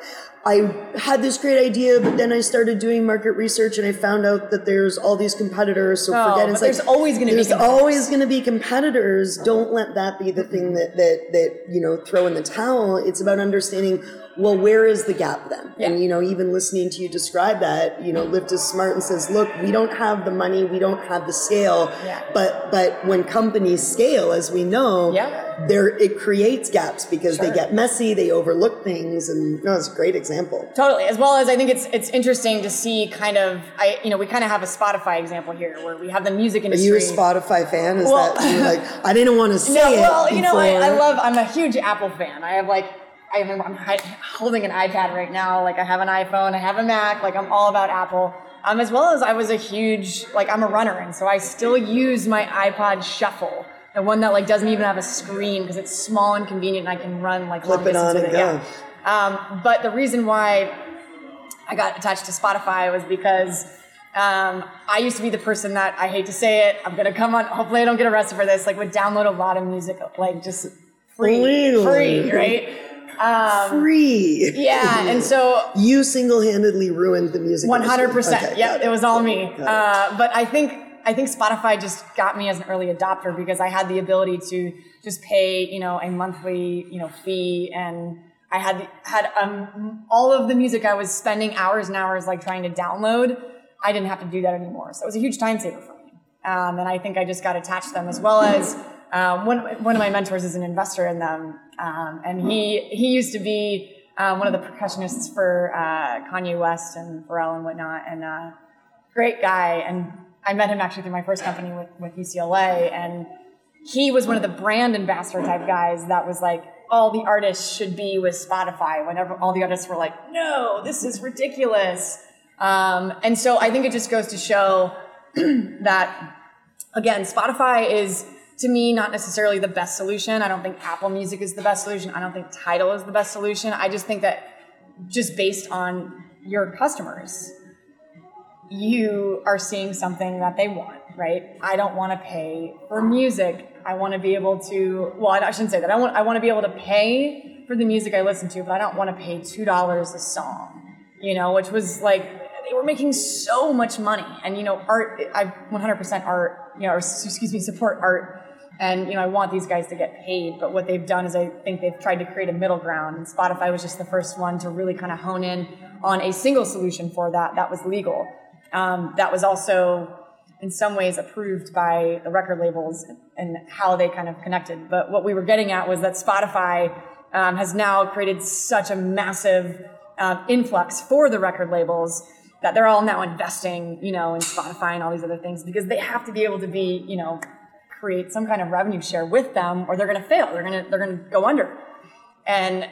I had this great idea, but then I started doing market research, and I found out that there's all these competitors. So Oh, forget. It's there's like always gonna be there's always going to be competitors. Don't let that be the thing that that that you know throw in the towel. It's about understanding. Well, where is the gap then? Yeah. And you know, even listening to you describe that, you know, Lyft is smart and says, "Look, we don't have the money, we don't have the scale, Yeah. but but when companies scale, as we know, Yeah. there it creates gaps because they get messy, they overlook things, and no, it's a great example. Totally. As well as I think it's it's interesting to see kind of I you know we kind of have a Spotify example here where we have the music Are industry. you a Spotify fan? Is Well- that like I didn't want to say No, it? well, you know, I, I love. I'm a huge Apple fan. I have like, I am, I'm holding an iPad right now. Like, I have an iPhone, I have a Mac. Like, I'm all about Apple. Um, as well as I was a huge, like, I'm a runner, and so I still use my iPod Shuffle, the one that like doesn't even have a screen because it's small and convenient, and I can run like long Flip it on and it. Yeah. Um, but the reason why I got attached to Spotify was because um, I used to be the person that I hate to say it. I'm gonna come on. Hopefully, I don't get arrested for this. Like, would download a lot of music, like just free, Really? free, right? Um, free. yeah, (laughs) and so You single-handedly ruined the music. One hundred percent. Yeah, it was all me. It. Uh, but I think I think Spotify just got me as an early adopter because I had the ability to just pay, you know, a monthly, you know, fee, and I had had um, all of the music I was spending hours and hours like trying to download. I didn't have to do that anymore, so it was a huge time saver for me. Um, and I think I just got attached to them as well as um, one one of my mentors is an investor in them, um, and he he used to be um, one of the percussionists for uh, Kanye West and Pharrell and whatnot, and uh, great guy. And I met him actually through my first company with, with UCLA, and he was one of the brand ambassador type guys that was like, all the artists should be with Spotify. Whenever all the artists were like, no, this is ridiculous. Um, and so I think it just goes to show (clears throat) that again, Spotify is to me not necessarily the best solution. I don't think Apple Music is the best solution. I don't think Tidal is the best solution. I just think that just based on your customers, you are seeing something that they want, right? I don't want to pay for music. I want to be able to, well, I shouldn't say that. I want, I want to be able to pay for the music I listen to, but I don't want to pay $2 a song, you know, which was like, they were making so much money. And, you know, art, I 100% art, you know, or excuse me, support art. And, you know, I want these guys to get paid. But what they've done is I think they've tried to create a middle ground. And Spotify was just the first one to really kind of hone in on a single solution for that that was legal. Um, that was also in some ways approved by the record labels and how they kind of connected. But what we were getting at was that Spotify um, has now created such a massive um, influx for the record labels that they're all now investing, you know, in Spotify and all these other things because they have to be able to be, you know, create some kind of revenue share with them or they're going to fail. They're going to they're going to go under. And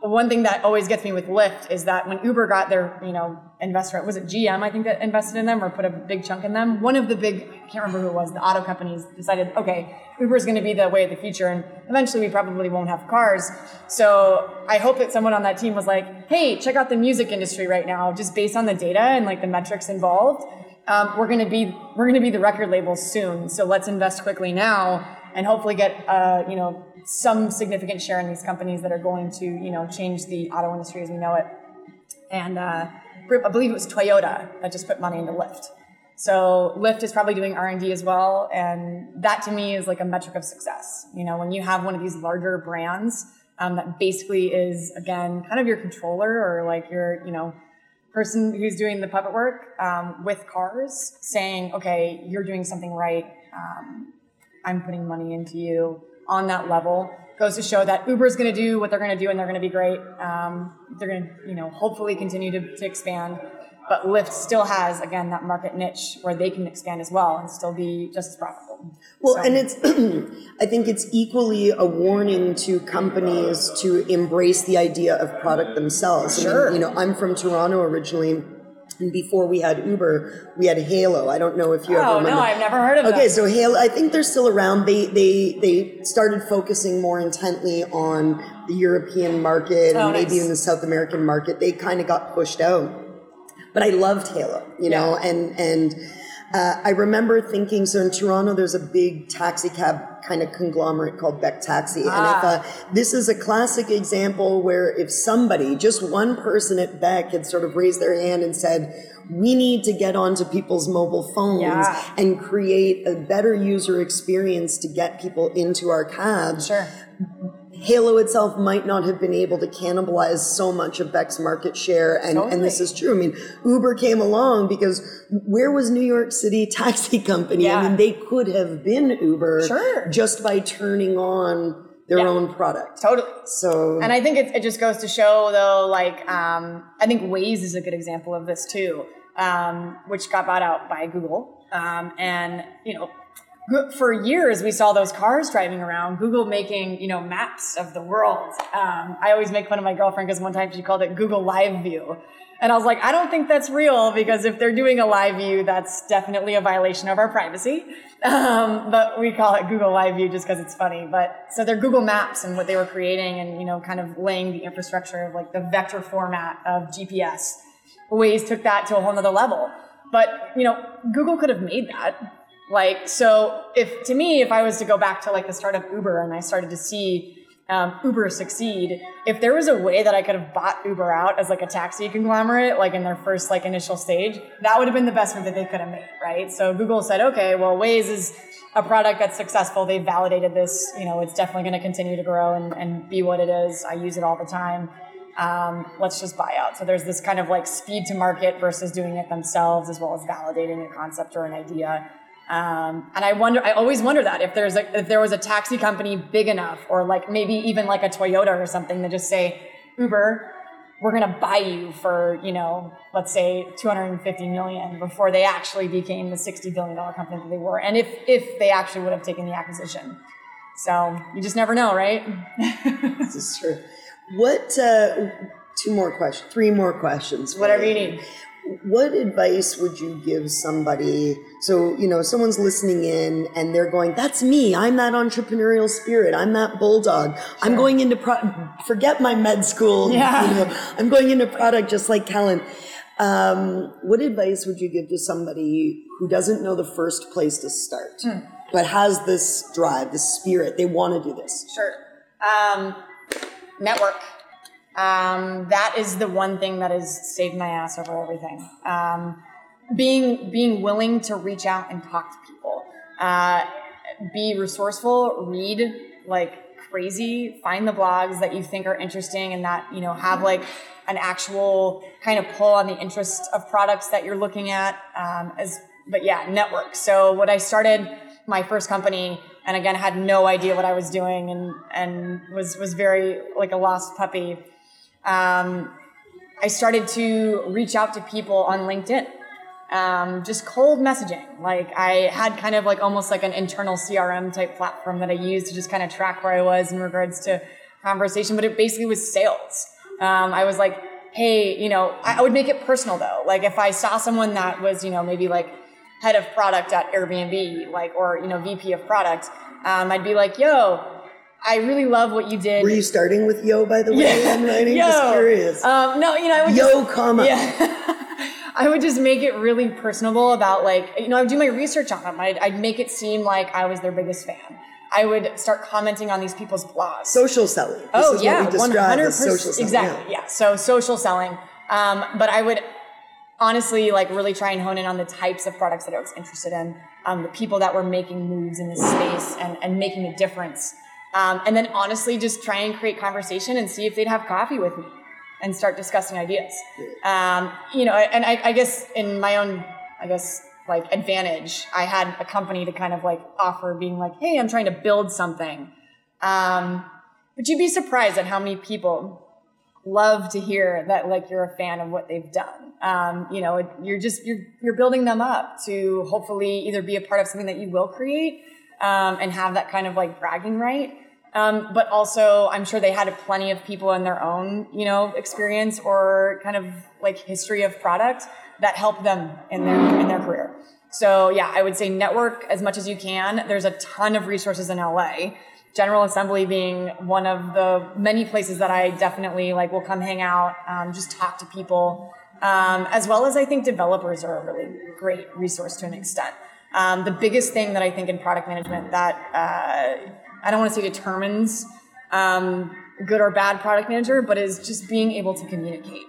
one thing that always gets me with Lyft is that when Uber got their, you know, investor, was it GM, I think, that invested in them or put a big chunk in them? One of the big, I can't remember who it was, the auto companies decided, okay, Uber is going to be the way of the future and eventually we probably won't have cars. So I hope that someone on that team was like, hey, check out the music industry right now, just based on the data and like the metrics involved. Um, we're going to be, we're going to be the record label soon. So let's invest quickly now and hopefully get, uh, you know, some significant share in these companies that are going to, you know, change the auto industry as we know it. And uh, I believe it was Toyota that just put money into Lyft. So Lyft is probably doing R and D as well, and that to me is like a metric of success. You know, when you have one of these larger brands um, that basically is again kind of your controller or like your, you know, person who's doing the puppet work um, with cars, saying, "Okay, you're doing something right. Um, I'm putting money into you." on that level goes to show that Uber is going to do what they're going to do and they're going to be great. Um, they're going to, you know, hopefully continue to, to expand. But Lyft still has, again, that market niche where they can expand as well and still be just as profitable. Well, So- and it's, (clears throat) I think it's equally a warning to companies to embrace the idea of product themselves. I mean, Sure. you know, I'm from Toronto originally, and before we had Uber, we had Hailo. I don't know if you ever Oh, remember. no, I've never heard of it. Okay, that. so Hailo, I think they're still around. They they they started focusing more intently on the European market Oh, and maybe nice. even the South American market. They kind of got pushed out. But but I loved Hailo, you know, and and uh, I remember thinking, so in Toronto, there's a big taxi cab kind of conglomerate called Beck Taxi. And I Ah. thought this is a classic example where if somebody, just one person at Beck had sort of raised their hand and said, we need to get onto people's mobile phones Yeah. and create a better user experience to get people into our cabs. Sure. Hailo itself might not have been able to cannibalize so much of Beck's market share, and, and this is true. I mean, Uber came along because where was New York City (laughs) Taxi Company? Yeah. I mean, they could have been Uber Sure. just by turning on their Yeah. own product. Totally. So, And I think it, it just goes to show, though, like, um, I think Waze is a good example of this too, um, which got bought out by Google. Um, and, you know, for years we saw those cars driving around, Google making, you know, maps of the world. Um, I always make fun of my girlfriend because one time she called it Google Live View. And I was like, I don't think that's real because if they're doing a live view, that's definitely a violation of our privacy. Um, but we call it Google Live View just because it's funny. But so they're Google Maps and what they were creating and, you know, kind of laying the infrastructure of like the vector format of GPS. Waze took that to a whole nother level. But, you know, Google could have made that. Like, so if to me, if I was to go back to like the start of Uber and I started to see um, Uber succeed, if there was a way that I could have bought Uber out as like a taxi conglomerate, like in their first like initial stage, that would have been the best move that they could have made, right? So Google said, okay, well, Waze is a product that's successful. They've validated this. You know, it's definitely going to continue to grow and, and be what it is. I use it all the time. Um, let's just buy out. So there's this kind of like speed to market versus doing it themselves, as well as validating a concept or an idea. Um, and I wonder, I always wonder that if there's a, if there was a taxi company big enough, or like maybe even like a Toyota or something, to just say, Uber, we're going to buy you for, you know, let's say 250 million before they actually became the 60 billion dollar company that they were, and if if they actually would have taken the acquisition. So you just never know, right? (laughs) this is true. What, uh, two more questions, three more questions. Whatever you need. What advice would you give somebody? So you know someone's listening in and they're going that's me. I'm that entrepreneurial spirit. I'm that bulldog. I'm going into pro- forget my med school Yeah. you know. I'm going into product just like kellen um, what advice would you give to somebody who doesn't know the first place to start Hmm. but has this drive this spirit? They want to do this. Sure. Um, network. Um, that is the one thing that has saved my ass over everything. Um, being being willing to reach out and talk to people. Uh, be resourceful. Read like crazy. Find the blogs that you think are interesting and that you know have like an actual kind of pull on the interest of products that you're looking at. Um, as but yeah, network. So what I started my first company and again had no idea what I was doing and and was was very like a lost puppy. Um, I started to reach out to people on LinkedIn, um, just cold messaging. Like I had kind of like almost like an internal CRM type platform that I used to just kind of track where I was in regards to conversation, but it basically was sales. Um, I was like, hey, you know, I, I would make it personal though. Like if I saw someone that was, you know, maybe like head of product at Airbnb, like or you know VP of product, um, I'd be like, yo. I really love what you did. were you starting with yo by the way i'm writing just Yo. curious Um, no, you know, I would yo just, comma yeah. (laughs) I would just make it really personable about like, you know, I would do my research on them. I'd, I'd make it seem like I was their biggest fan. I would start commenting on these people's blogs. social selling this oh is yeah, what we describe hundred as social percent. selling Exactly. yeah. Yeah. So social selling. Um, but I would honestly like really try and hone in on the types of products that I was interested in, um, the people that were making moves in this space and, and making a difference. Um, and then honestly, just try and create conversation and see if they'd have coffee with me and start discussing ideas. Um, you know, and I, I guess in my own, I guess like advantage, I had a company to kind of like offer being like, hey, I'm trying to build something. Um, but you'd be surprised at how many people love to hear that like you're a fan of what they've done. Um, you know, you're just you're you're building them up to hopefully either be a part of something that you will create um, and have that kind of like bragging right. Um, but also, I'm sure they had plenty of people in their own, you know, experience or kind of like history of product that helped them in their in their career. So yeah, I would say network as much as you can. There's a ton of resources in LA. General Assembly being one of the many places that I definitely like will come hang out, um, just talk to people. Um, as well as I think developers are a really great resource to an extent. Um, the biggest thing that I think in product management that uh, I don't want to say determines um, good or bad product manager, but is just being able to communicate.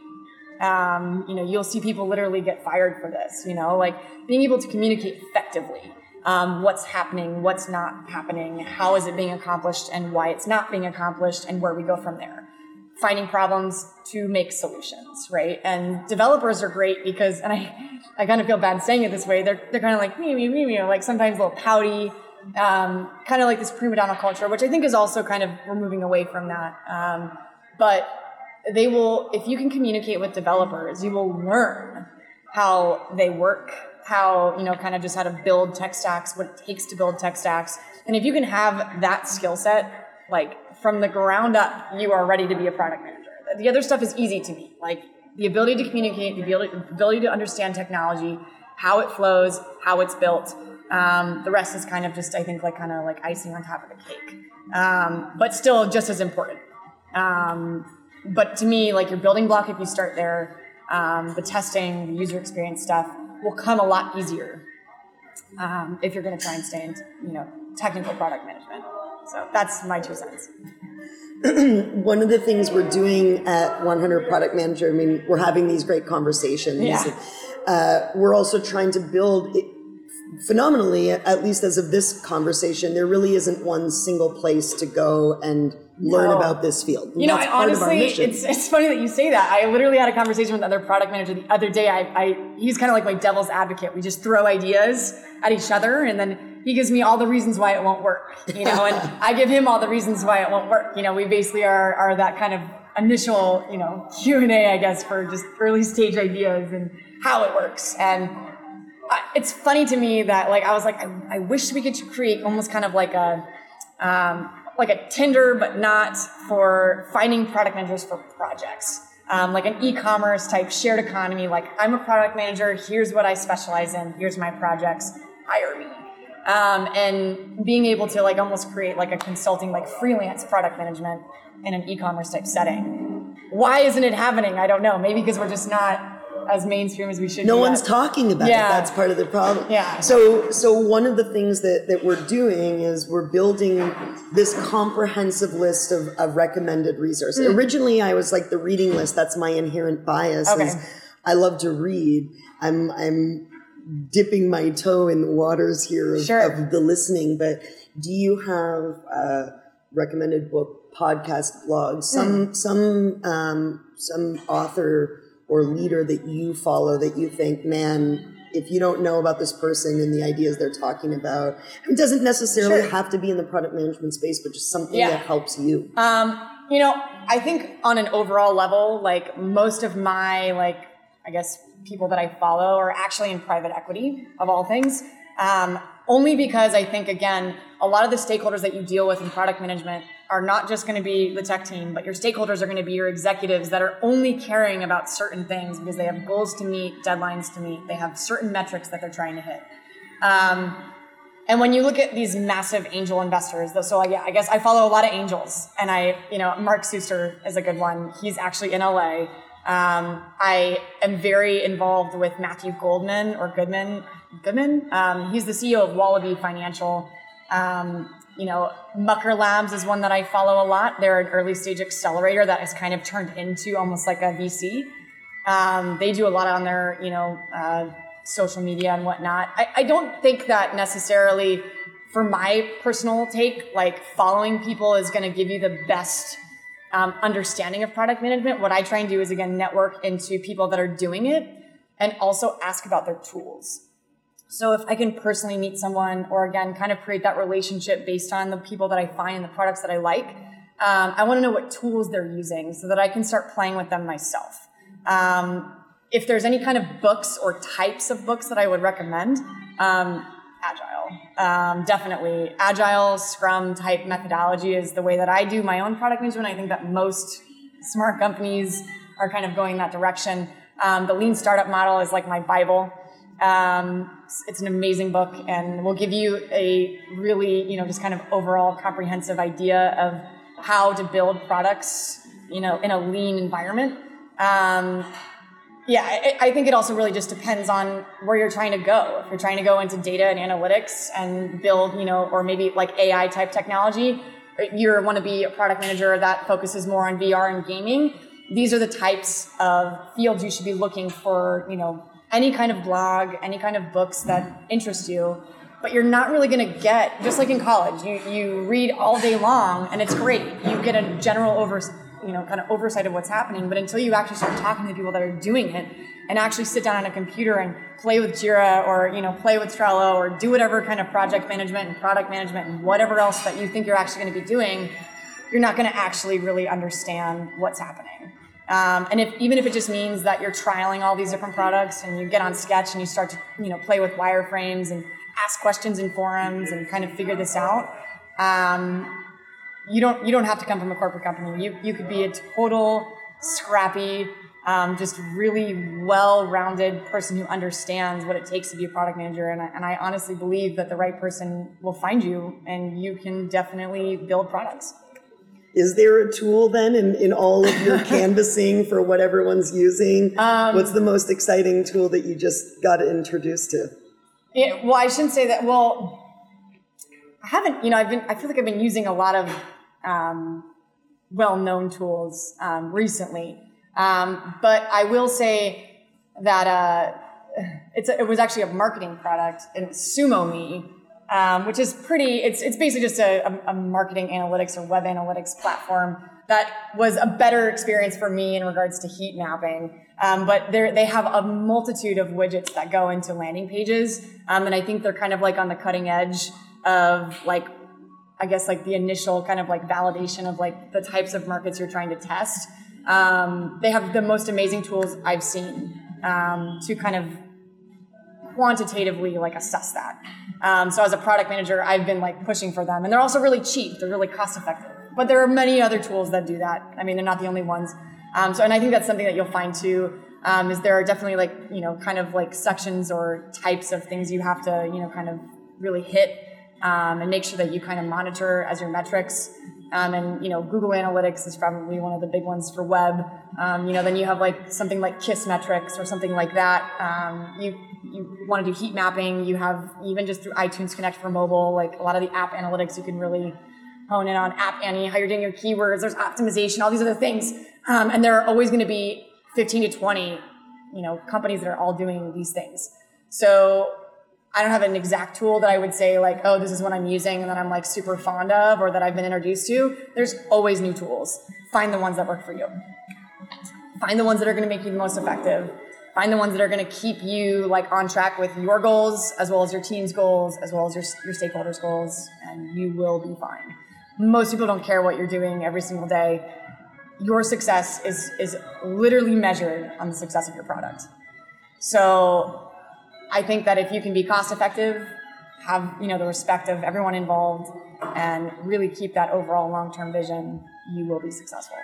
Um, you know, you'll see people literally get fired for this. You know, like being able to communicate effectively. Um, what's happening, what's not happening, how is it being accomplished, and why it's not being accomplished, and where we go from there. Finding problems to make solutions, right? And developers are great because, and I, I kind of feel bad saying it this way. They're they're kind of like me, me, me, me, like sometimes a little pouty, um, kind of like this prima donna culture, which I think is also kind of we're moving away from that. Um, but they will, if you can communicate with developers, you will learn how they work, how, you know, kind of just how to build tech stacks, what it takes to build tech stacks. And if you can have that skill set, like from the ground up, you are ready to be a product manager. The other stuff is easy to me, like the ability to communicate, the ability, the ability to understand technology, how it flows, how it's built. Um, the rest is kind of just, I think, like kind of like icing on top of the cake, um, but still just as important. Um, but to me, like your building block, if you start there, um, the testing, the user experience stuff will come a lot easier um, if you're going to try and stay in, you know, technical product management. So that's my two cents. (clears throat) One of the things we're doing at 100 Product Manager, I mean, we're having these great conversations. Yeah. Uh, we're also trying to build it, phenomenally, at least as of this conversation, there really isn't one single place to go and learn No. about this field. You know, I part of our honestly, it's it's funny that you say that. I literally had a conversation with another product manager the other day. I, I he's kind of like my devil's advocate. We just throw ideas at each other, and then he gives me all the reasons why it won't work. You know, and (laughs) I give him all the reasons why it won't work. You know, we basically are are that kind of initial, you know, Q and A, I guess, for just early stage ideas and how it works. And It's funny to me that like I was like I, I wish we could create almost kind of like a um, like a Tinder, but not for finding product managers for projects. Um, like an e-commerce type shared economy. Like I'm a product manager. Here's what I specialize in. Here's my projects. Hire me. Um, and being able to like almost create like a consulting, like freelance product management in an e-commerce type setting. Why isn't it happening? I don't know. Maybe because we're just not as mainstream as we should. Be. No one's yet. talking about Yeah. it. That's part of the problem. Yeah. So, so one of the things that, that we're doing is we're building this comprehensive list of, of recommended resources. Originally, I was like the reading list. That's my inherent bias. Okay. Is I love to read. I'm I'm dipping my toe in the waters here of, Sure. of the listening. But do you have a recommended book, podcast, blog, some some um, some author or leader that you follow that you think, man, if you don't know about this person and the ideas they're talking about, it doesn't necessarily Sure. have to be in the product management space, but just something Yeah. that helps you. Um, you know, I think on an overall level, like most of my like, I guess people that I follow are actually in private equity of all things. Um, only because I think again, a lot of the stakeholders that you deal with in product management are not just going to be the tech team, but your stakeholders are going to be your executives that are only caring about certain things because they have goals to meet, deadlines to meet, they have certain metrics that they're trying to hit. Um, and when you look at these massive angel investors, so I, I guess I follow a lot of angels, and I, you know, Mark Suster is a good one. He's actually in LA. Um, I am very involved with Matthew Goldman or Goodman. Goodman. Um, he's the CEO of Wallaby Financial. Um, you know, Mucker Labs is one that I follow a lot. They're an early stage accelerator that has kind of turned into almost like a VC. Um, they do a lot on their, you know, uh, social media and whatnot. I, I don't think that necessarily, for my personal take, like following people is going to give you the best um, understanding of product management. What I try and do is again network into people that are doing it, and also ask about their tools. So if I can personally meet someone, or again, kind of create that relationship based on the people that I find and the products that I like, um, I want to know what tools they're using so that I can start playing with them myself. Um, if there's any kind of books or types of books that I would recommend, um, agile, um, definitely agile Scrum type methodology is the way that I do my own product management. I think that most smart companies are kind of going that direction. Um, the lean startup model is like my bible. Um, it's an amazing book and will give you a really, you know, just kind of overall comprehensive idea of how to build products, you know, in a lean environment. Um, Yeah, I, I think it also really just depends on where you're trying to go. If you're trying to go into data and analytics and build, you know, or maybe like AI type technology, you want to be a product manager that focuses more on VR and gaming. These are the types of fields you should be looking for, you know, any kind of blog, any kind of books that interest you. But you're not really going to get, just like in college, you, you read all day long and it's great. You get a general over, you know, kind of oversight of what's happening. But until you actually start talking to people that are doing it and actually sit down on a computer and play with Jira or, you know, play with Trello or do whatever kind of project management and product management and whatever else that you think you're actually going to be doing, you're not going to actually really understand what's happening. Um, and if even if it just means that you're trialing all these different products and you get on Sketch and you start to you know play with wireframes and ask questions in forums and kind of figure this out, um, you don't you don't have to come from a corporate company. You you could be a total scrappy, um, just really well-rounded person who understands what it takes to be a product manager. And I, and I honestly believe that the right person will find you, and you can definitely build products. Is there a tool then in, in all of your (laughs) canvassing for what everyone's using? Um, What's the most exciting tool that you just got introduced to? It, well, I shouldn't say that. Well, I haven't. You know, I've been. I feel like I've been using a lot of um, well-known tools um, recently, um, but I will say that uh, it's a, it was actually a marketing product, and SumoMe um, which is pretty, it's, it's basically just a, a, marketing analytics or web analytics platform that was a better experience for me in regards to heat mapping. Um, but they have a multitude of widgets that go into landing pages. Um, and I think they're kind of like on the cutting edge of like, I guess like the initial kind of like validation of like the types of markets you're trying to test. Um, they have the most amazing tools I've seen um, to kind of quantitatively like assess that. Um, so as a product manager, I've been like pushing for them, and they're also really cheap. They're really cost effective. But there are many other tools that do that. I mean, they're not the only ones. Um, so, and I think that's something that you'll find too. Um, is there are definitely like you know kind of like sections or types of things you have to you know kind of really hit um, and make sure that you kind of monitor as your metrics. Um, and you know, Google Analytics is probably one of the big ones for web. Um, you know, then you have like something like Kissmetrics or something like that. Um, you you want to do heat mapping. You have even just through iTunes Connect for mobile, like a lot of the app analytics you can really hone in on App Annie, how you're doing your keywords. There's optimization, all these other things, um, and there are always going to be 15 to 20, you know, companies that are all doing these things. So I don't have an exact tool that I would say like, oh, this is what I'm using and that I'm like super fond of or that I've been introduced to. There's always new tools. Find the ones that work for you. Find the ones that are going to make you the most effective. Find the ones that are going to keep you like on track with your goals as well as your team's goals as well as your, your stakeholders' goals, and you will be fine. Most people don't care what you're doing every single day. Your success is is literally measured on the success of your product. So I think that if you can be cost effective, have you know the respect of everyone involved, and really keep that overall long term vision, you will be successful.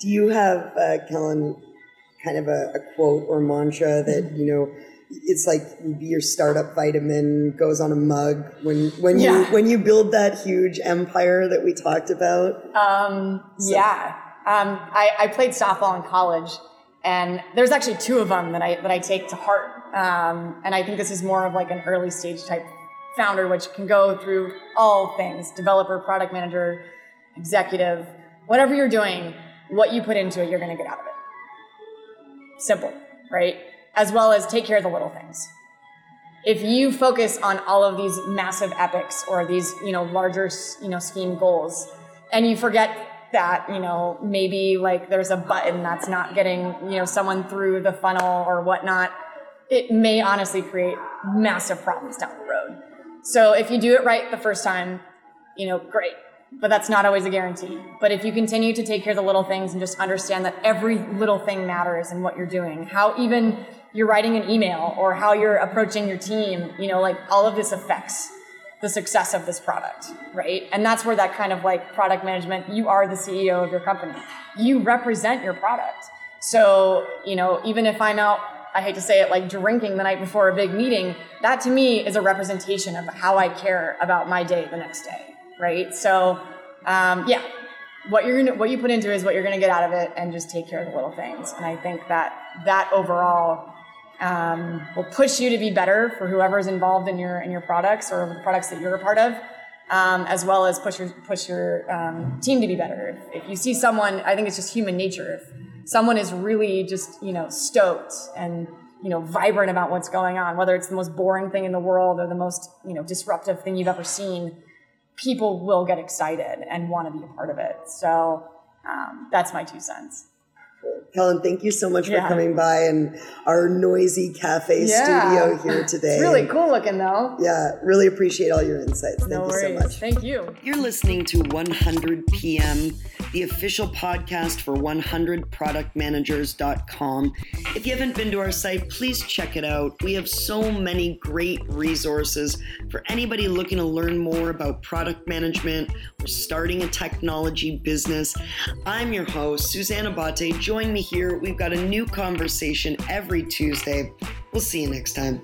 Do you have, uh, Kellen, kind of a, a quote or mantra that you know? It's like your startup vitamin goes on a mug when when yeah. you when you build that huge empire that we talked about. Um, so. Yeah, um, I, I played softball in college, and there's actually two of them that I that I take to heart. Um, and I think this is more of like an early stage type founder, which can go through all things: developer, product manager, executive, whatever you're doing. What you put into it, you're going to get out of it. Simple, right? As well as take care of the little things. If you focus on all of these massive epics or these, you know, larger, you know, scheme goals, and you forget that you know maybe like there's a button that's not getting you know someone through the funnel or whatnot it may honestly create massive problems down the road. So if you do it right the first time you know great but that's not always a guarantee. But if you continue to take care of the little things and just understand that every little thing matters in what you're doing how even you're writing an email or how you're approaching your team you know like all of this affects the success of this product, right? And that's where that kind of like product management, you are the CEO of your company. You represent your product. So, you know, even if I'm out, I hate to say it, like drinking the night before a big meeting, that to me is a representation of how I care about my day the next day, right? So, um, yeah, what you're gonna what you put into is what you're gonna get out of it, and just take care of the little things. And I think that that overall um, will push you to be better for whoever's involved in your in your products or the products that you're a part of, um, as well as push your push your um, team to be better. If, if you see someone, I think it's just human nature. If someone is really just you know stoked and you know vibrant about what's going on, whether it's the most boring thing in the world or the most you know disruptive thing you've ever seen, people will get excited and want to be a part of it. So um, that's my two cents. Kellen, thank you so much yeah. for coming by and our noisy cafe yeah. studio here (laughs) today. It's really cool looking though. Yeah, really appreciate all your insights. Thank no you worries. so much. Thank you. You're listening to 100 PM, the official podcast for 100productmanagers.com. If you haven't been to our site, please check it out. We have so many great resources for anybody looking to learn more about product management or starting a technology business. I'm your host, Suzanne Abate. Join me here. We've got a new conversation every Tuesday. We'll see you next time.